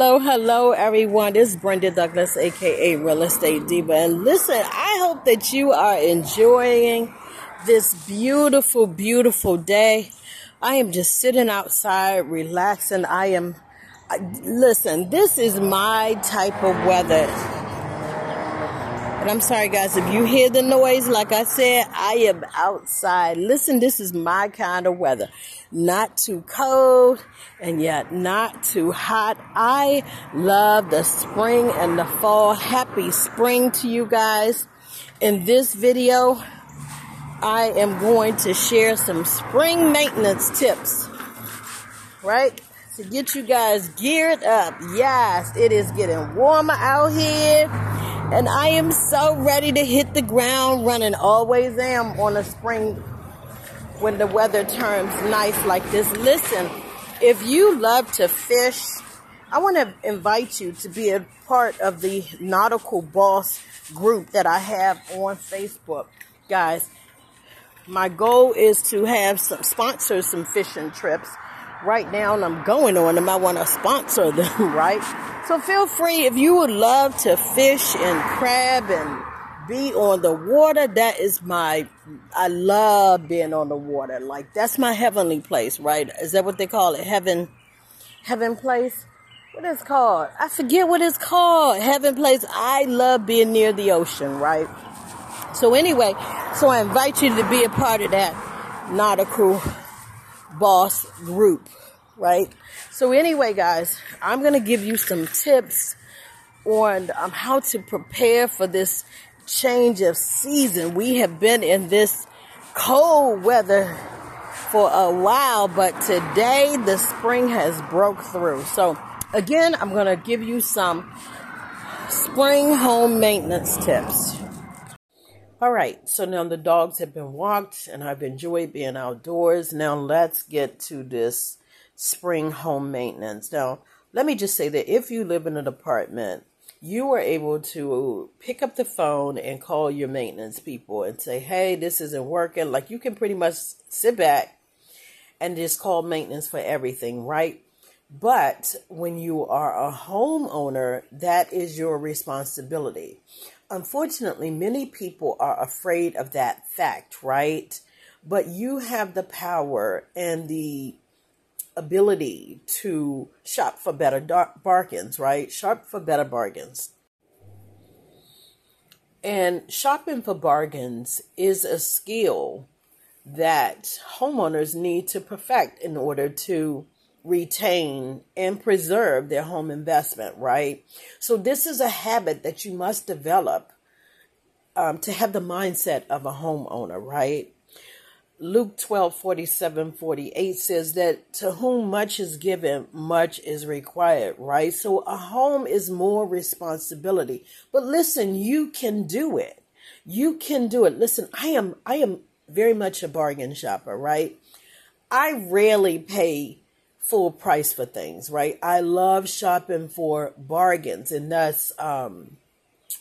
Hello, hello, everyone. This is Brenda Douglas, aka Real Estate Diva. And listen, I hope that you are enjoying this beautiful, beautiful day. I am just sitting outside, relaxing. I am, listen, this is my type of weather. And I'm sorry, guys, if you hear the noise, like I said, I am outside. Listen, this is my kind of weather. Not too cold and yet not too hot. I love the spring and the fall. Happy spring to you guys. In this video, I am going to share some spring maintenance tips, right? To get you guys geared up. Yes, it is getting warmer out here and I am so ready to hit the ground running. Always am on a spring when the weather turns nice like this. Listen, if you love to fish, I want to invite you to be a part of the Nautical Boss group that I have on Facebook. Guys, my goal is to have some sponsor some fishing trips right now and I'm going on them. I want to sponsor them, right? So feel free if you would love to fish and crab and be on the water. That is my, I love being on the water. Like that's my heavenly place, right? Is that what they call it? Heaven, heaven place? What is called? I forget what it's called. Heaven place. I love being near the ocean, right? So anyway, so I invite you to be a part of that nautical boss group, right? So anyway, guys, I'm going to give you some tips on um, how to prepare for this change of season. We have been in this cold weather for a while, but today the spring has broke through. So again, I'm going to give you some spring home maintenance tips. All right, so now the dogs have been walked and I've enjoyed being outdoors. Now let's get to this spring home maintenance. Now, let me just say that if you live in an apartment, you are able to pick up the phone and call your maintenance people and say, hey, this isn't working. Like you can pretty much sit back and just call maintenance for everything, right? But when you are a homeowner, that is your responsibility unfortunately, many people are afraid of that fact, right? But you have the power and the ability to shop for better bargains, right? Shop for better bargains. And shopping for bargains is a skill that homeowners need to perfect in order to retain and preserve their home investment, right? So, this is a habit that you must develop um, to have the mindset of a homeowner, right? Luke 12 47 48 says that to whom much is given, much is required, right? So, a home is more responsibility. But listen, you can do it. You can do it. Listen, I am, I am very much a bargain shopper, right? I rarely pay full price for things, right? I love shopping for bargains, and thus um,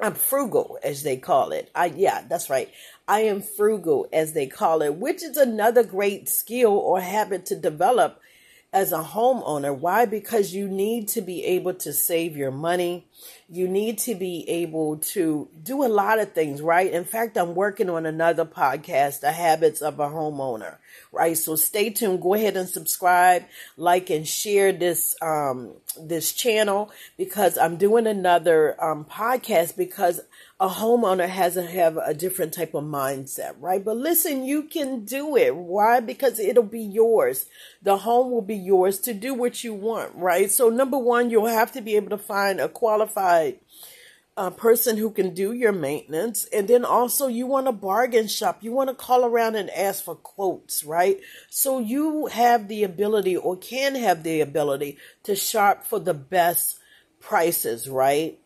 I'm frugal, as they call it. I yeah, that's right. I am frugal, as they call it, which is another great skill or habit to develop as a homeowner. Why? Because you need to be able to save your money. You need to be able to do a lot of things, right? In fact, I'm working on another podcast, The Habits of a Homeowner, right? So stay tuned. Go ahead and subscribe, like, and share this, um, this channel because I'm doing another, um, podcast because a homeowner has to have a different type of mindset, right? But listen, you can do it. Why? Because it'll be yours. The home will be yours to do what you want, right? So number one, you'll have to be able to find a qualified uh, person who can do your maintenance. And then also you want a bargain shop. You want to call around and ask for quotes, right? So you have the ability or can have the ability to shop for the best prices, right?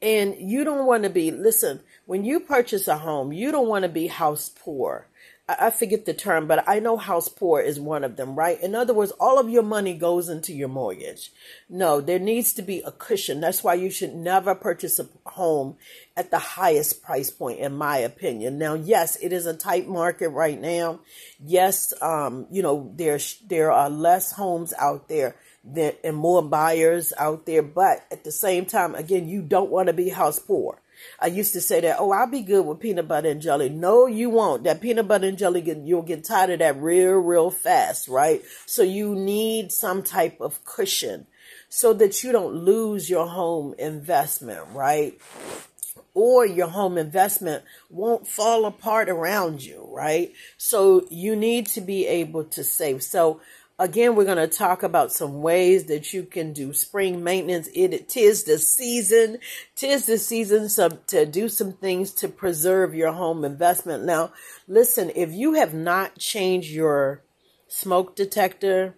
And you don't want to be, listen, when you purchase a home, you don't want to be house poor. I, forget the term, but I know house poor is one of them, right? In other words, all of your money goes into your mortgage. No, there needs to be a cushion. That's why you should never purchase a home at the highest price point, in my opinion. Now, yes, it is a tight market right now. Yes, um, you know, there, there are less homes out there than, and more buyers out there. But at the same time, again, you don't want to be house poor. I used to say that, oh, I'll be good with peanut butter and jelly. No, you won't. That peanut butter and jelly, you'll get tired of that real, real fast, right? So you need some type of cushion so that you don't lose your home investment, right? Or your home investment won't fall apart around you, right? So you need to be able to save. So Again, we're going to talk about some ways that you can do spring maintenance. It tis the season, tis the season some, to do some things to preserve your home investment. Now, listen, if you have not changed your smoke detector,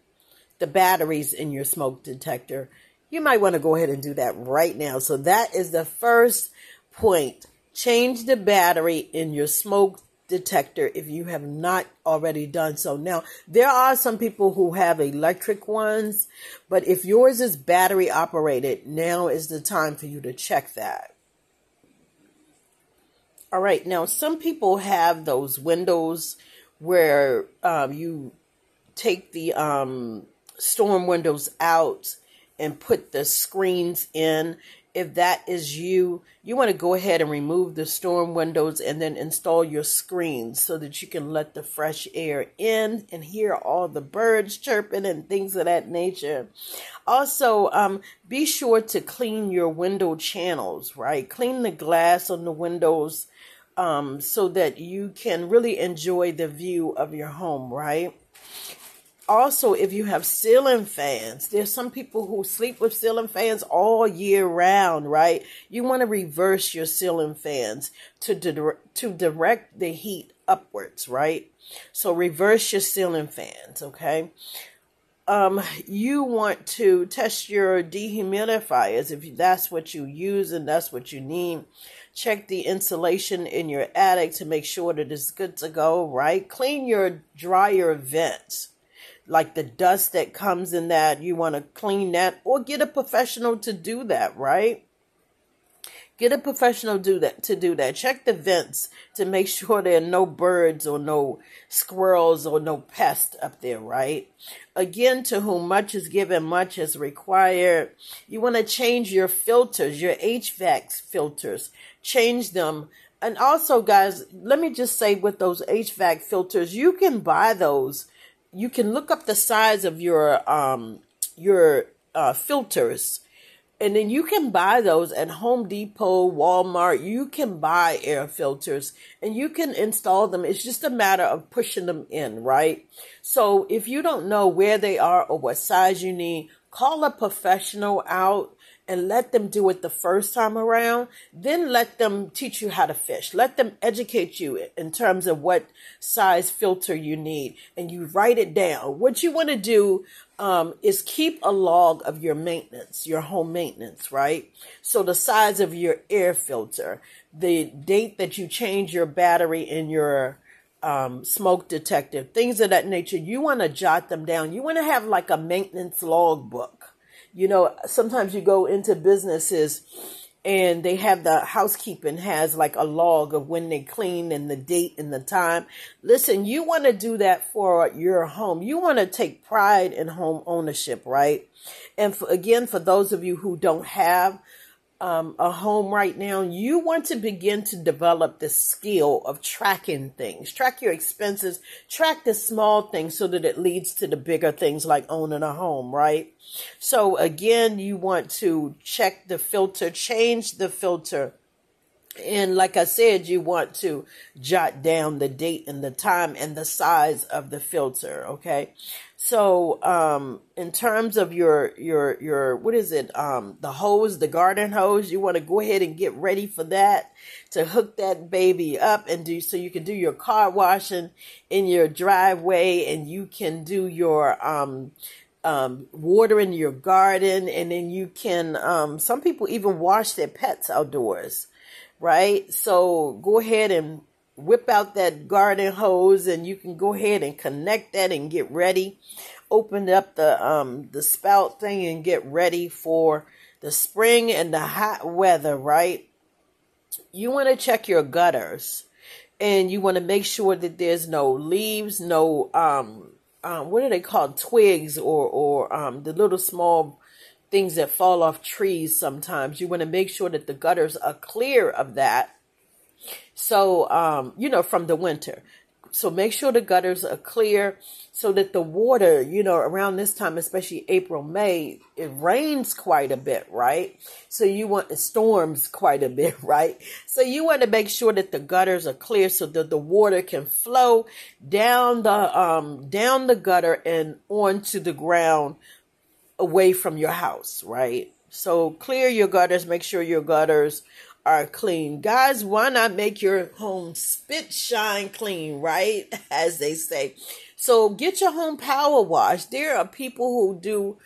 the batteries in your smoke detector, you might want to go ahead and do that right now. So that is the first point. Change the battery in your smoke detector if you have not already done so. Now, there are some people who have electric ones, but if yours is battery operated, now is the time for you to check that. All right, now some people have those windows where um, you take the um, storm windows out and put the screens in if that is you, you want to go ahead and remove the storm windows and then install your screens so that you can let the fresh air in and hear all the birds chirping and things of that nature. Also, um, be sure to clean your window channels, right? Clean the glass on the windows um, so that you can really enjoy the view of your home, right? Also if you have ceiling fans there's some people who sleep with ceiling fans all year round right you want to reverse your ceiling fans to di- to direct the heat upwards right so reverse your ceiling fans okay um, you want to test your dehumidifiers if that's what you use and that's what you need. Check the insulation in your attic to make sure that it's good to go, right? Clean your dryer vents like the dust that comes in that, you want to clean that or get a professional to do that, right? Get a professional do that to do that. Check the vents to make sure there are no birds or no squirrels or no pests up there, right? Again, to whom much is given, much is required. You want to change your filters, your HVAC filters. Change them and also guys let me just say with those hvac filters you can buy those you can look up the size of your um your uh, filters and then you can buy those at Home Depot, Walmart. You can buy air filters and you can install them. It's just a matter of pushing them in, right? So if you don't know where they are or what size you need, call a professional out and let them do it the first time around, then let them teach you how to fish. Let them educate you in terms of what size filter you need and you write it down. What you want to do um, is keep a log of your maintenance, your home maintenance, right? So the size of your air filter, the date that you change your battery in your um, smoke detector, things of that nature. You want to jot them down. You want to have like a maintenance log book you know, sometimes you go into businesses and they have the housekeeping has like a log of when they clean and the date and the time. Listen, you want to do that for your home. You want to take pride in home ownership, right? And for, again, for those of you who don't have um, a home right now, you want to begin to develop the skill of tracking things. Track your expenses, track the small things so that it leads to the bigger things like owning a home, right? So again, you want to check the filter, change the filter. And like I said, you want to jot down the date and the time and the size of the filter, okay? So, um, in terms of your, your, your, what is it? Um, the hose, the garden hose, you want to go ahead and get ready for that to hook that baby up and do, so you can do your car washing in your driveway and you can do your, um, um, watering your garden and then you can, um, some people even wash their pets outdoors, right? So go ahead and whip out that garden hose and you can go ahead and connect that and get ready. Open up the um the spout thing and get ready for the spring and the hot weather, right? You want to check your gutters and you want to make sure that there's no leaves, no um um, what are they called? Twigs or or um, the little small things that fall off trees. Sometimes you want to make sure that the gutters are clear of that. So um, you know from the winter. So make sure the gutters are clear so that the water, you know, around this time, especially April, May, it rains quite a bit, right? So you want it storms quite a bit, right? So you want to make sure that the gutters are clear so that the water can flow down the um down the gutter and onto the ground away from your house, right? So clear your gutters, make sure your gutters are clean. Guys, why not make your home spit shine clean, right? As they say. So get your home power wash. There are people who do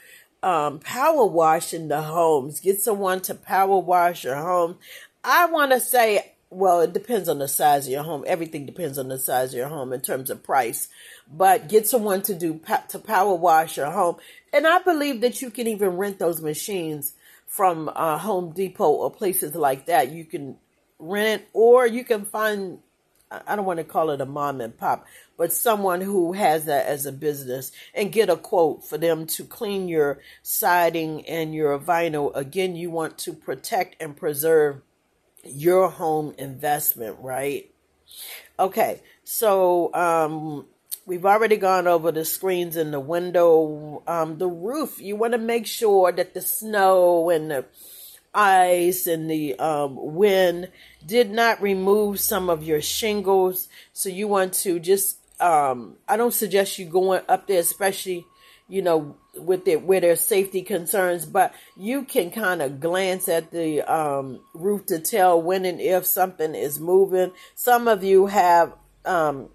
um, power wash in the homes. Get someone to power wash your home. I want to say, well, it depends on the size of your home. Everything depends on the size of your home in terms of price. But get someone to do to power wash your home. And I believe that you can even rent those machines from uh, Home Depot or places like that. You can rent or you can find. I don't want to call it a mom and pop, but someone who has that as a business and get a quote for them to clean your siding and your vinyl. Again, you want to protect and preserve your home investment, right? Okay, so um, We've already gone over the screens in the window, um, the roof. You want to make sure that the snow and the ice and the um, wind did not remove some of your shingles. So you want to just, um, I don't suggest you going up there, especially, you know, with it where there's safety concerns, but you can kind of glance at the um, roof to tell when and if something is moving. Some of you have um,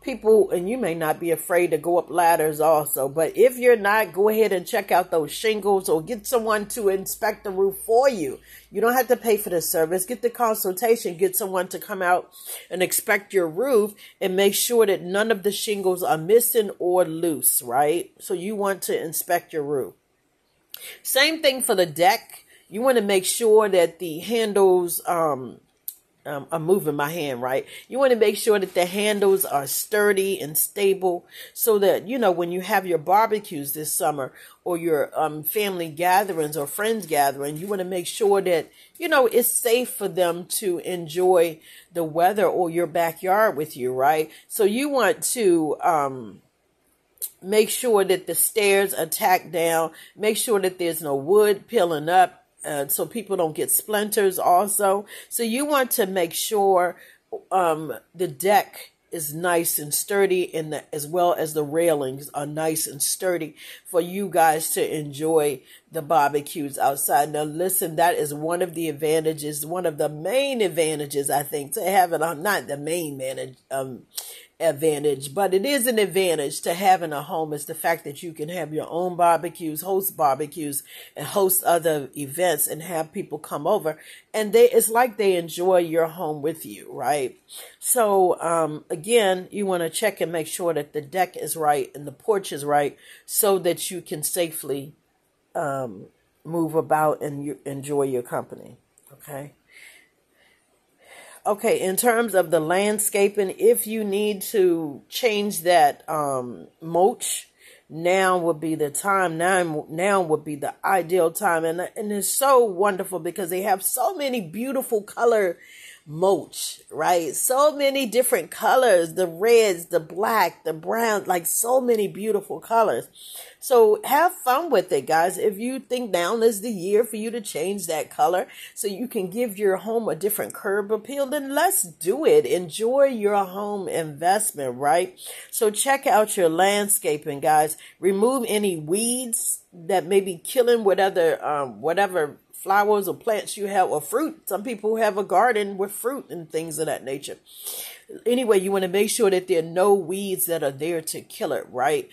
people, and you may not be afraid to go up ladders also, but if you're not, go ahead and check out those shingles or get someone to inspect the roof for you. You don't have to pay for the service. Get the consultation, get someone to come out and inspect your roof and make sure that none of the shingles are missing or loose, right? So you want to inspect your roof. Same thing for the deck. You want to make sure that the handles, um, um, I'm moving my hand right. You want to make sure that the handles are sturdy and stable so that, you know, when you have your barbecues this summer or your um, family gatherings or friends gathering, you want to make sure that, you know, it's safe for them to enjoy the weather or your backyard with you, right? So you want to, um, make sure that the stairs are tacked down, make sure that there's no wood peeling up uh, so people don't get splinters also. So you want to make sure um, the deck is nice and sturdy and as well as the railings are nice and sturdy for you guys to enjoy the barbecues outside. Now listen, that is one of the advantages, one of the main advantages I think to have it on not the main manage um advantage, but it is an advantage to having a home is the fact that you can have your own barbecues, host barbecues, and host other events and have people come over. And they it's like they enjoy your home with you, right? So um, again, you want to check and make sure that the deck is right and the porch is right so that you can safely um, move about and you enjoy your company. Okay okay, in terms of the landscaping, if you need to change that um, mulch, now would be the time. Now, now would be the ideal time, and and it's so wonderful because they have so many beautiful color mulch, right? So many different colors, the reds, the black, the brown, like so many beautiful colors. So have fun with it, guys. If you think now is the year for you to change that color so you can give your home a different curb appeal, then let's do it. Enjoy your home investment, right? So check out your landscaping, guys. Remove any weeds that may be killing whatever, um, whatever flowers or plants you have or fruit. Some people have a garden with fruit and things of that nature. Anyway, you want to make sure that there are no weeds that are there to kill it, right?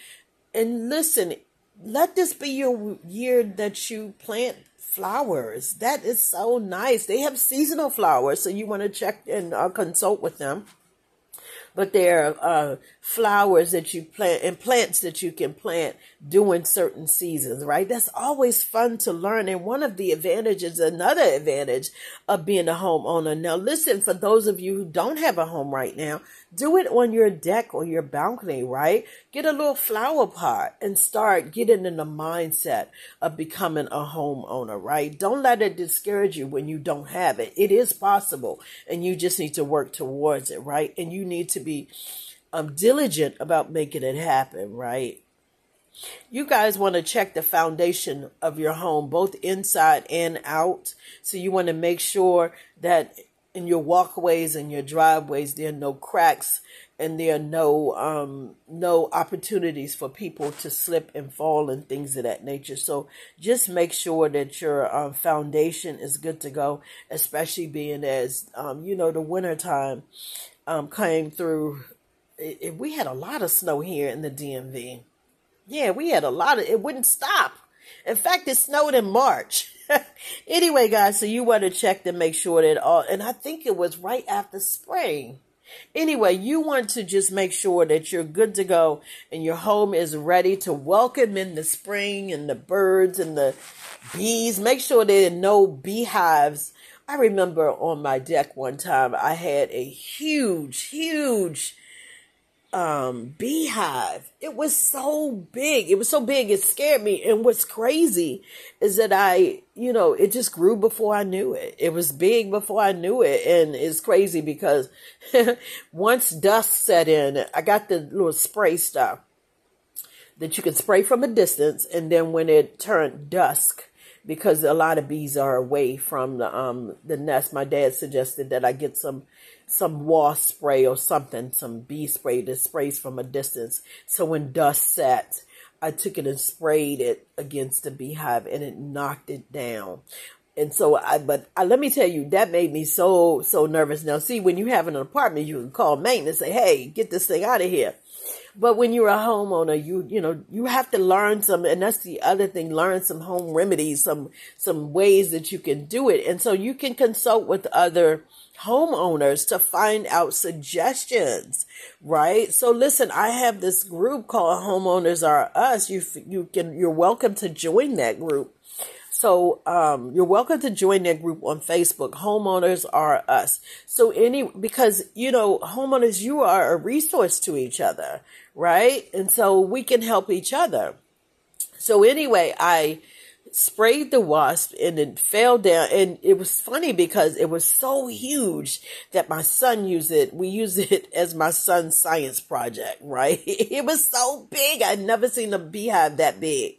And listen, let this be your year that you plant flowers. That is so nice. They have seasonal flowers, so you want to check and uh, consult with them but there are uh, flowers that you plant and plants that you can plant during certain seasons, right? That's always fun to learn. And one of the advantages, another advantage of being a homeowner. Now, listen, for those of you who don't have a home right now, Do it on your deck or your balcony, right? Get a little flower pot and start getting in the mindset of becoming a homeowner, right? Don't let it discourage you when you don't have it. It is possible and you just need to work towards it, right? And you need to be um, diligent about making it happen, right? You guys want to check the foundation of your home, both inside and out. So you want to make sure that in your walkways and your driveways there are no cracks and there are no um, no opportunities for people to slip and fall and things of that nature. So just make sure that your um, foundation is good to go, especially being as um, you know the wintertime um, came through. It, it, we had a lot of snow here in the DMV. Yeah, we had a lot of. It wouldn't stop. In fact, it snowed in March. anyway, guys, so you want to check to make sure that all, and I think it was right after spring. Anyway, you want to just make sure that you're good to go and your home is ready to welcome in the spring and the birds and the bees. Make sure there are no beehives. I remember on my deck one time I had a huge, huge um, beehive. It was so big. It was so big. It scared me. And what's crazy is that I, you know, it just grew before I knew it. It was big before I knew it. And it's crazy because once dusk set in, I got the little spray stuff that you can spray from a distance. And then when it turned dusk, because a lot of bees are away from the um the nest. My dad suggested that I get some some wasp spray or something, some bee spray that sprays from a distance. So when dust set, I took it and sprayed it against the beehive and it knocked it down. And so I, but I, let me tell you, that made me so, so nervous. Now, see, when you have an apartment, you can call maintenance and say, Hey, get this thing out of here. But when you're a homeowner, you you know you have to learn some, and that's the other thing: learn some home remedies, some some ways that you can do it, and so you can consult with other homeowners to find out suggestions, right? So listen, I have this group called Homeowners Are Us. You you can you're welcome to join that group. So um, you're welcome to join that group on Facebook. Homeowners are us. So any because you know homeowners, you are a resource to each other, right? And so we can help each other. So anyway, I sprayed the wasp and it fell down and it was funny because it was so huge that my son used it we used it as my son's science project right it was so big i'd never seen a beehive that big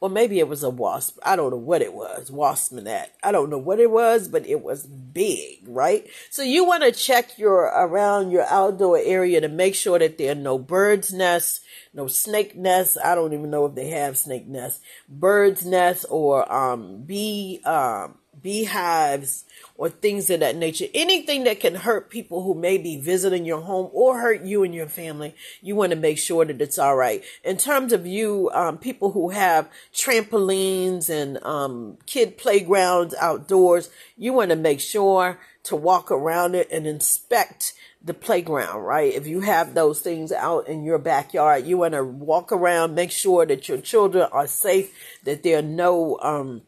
or maybe it was a wasp. I don't know what it was. Waspinette. I don't know what it was, but it was big, right? So you want to check your around your outdoor area to make sure that there are no birds' nests, no snake nests. I don't even know if they have snake nests, birds' nests, or um, bee um, beehives or things of that nature. Anything that can hurt people who may be visiting your home or hurt you and your family, you want to make sure that it's all right. In terms of you, um, people who have trampolines and um, kid playgrounds outdoors, you want to make sure to walk around it and inspect the playground, right? If you have those things out in your backyard, you want to walk around, make sure that your children are safe, that there are no, um,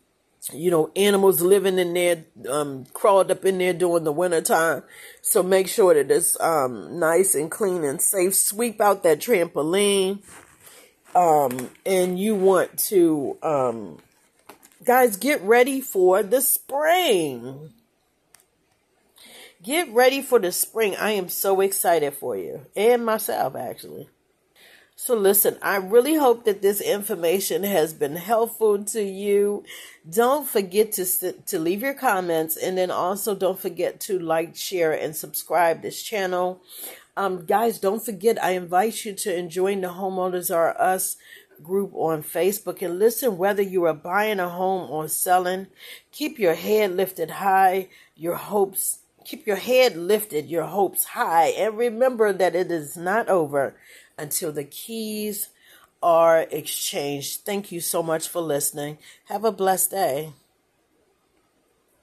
you know, animals living in there, um, crawled up in there during the winter time. So make sure that it's, um, nice and clean and safe. Sweep out that trampoline. Um, and you want to, um, guys, get ready for the spring. Get ready for the spring. I am so excited for you and myself, actually. So, listen, I really hope that this information has been helpful to you. Don't forget to, to leave your comments and then also don't forget to like, share, and subscribe this channel. Um, guys, don't forget, I invite you to join the Homeowners Are Us group on Facebook and listen whether you are buying a home or selling. Keep your head lifted high, your hopes keep your head lifted, your hopes high, and remember that it is not over until the keys are exchanged. Thank you so much for listening. Have a blessed day.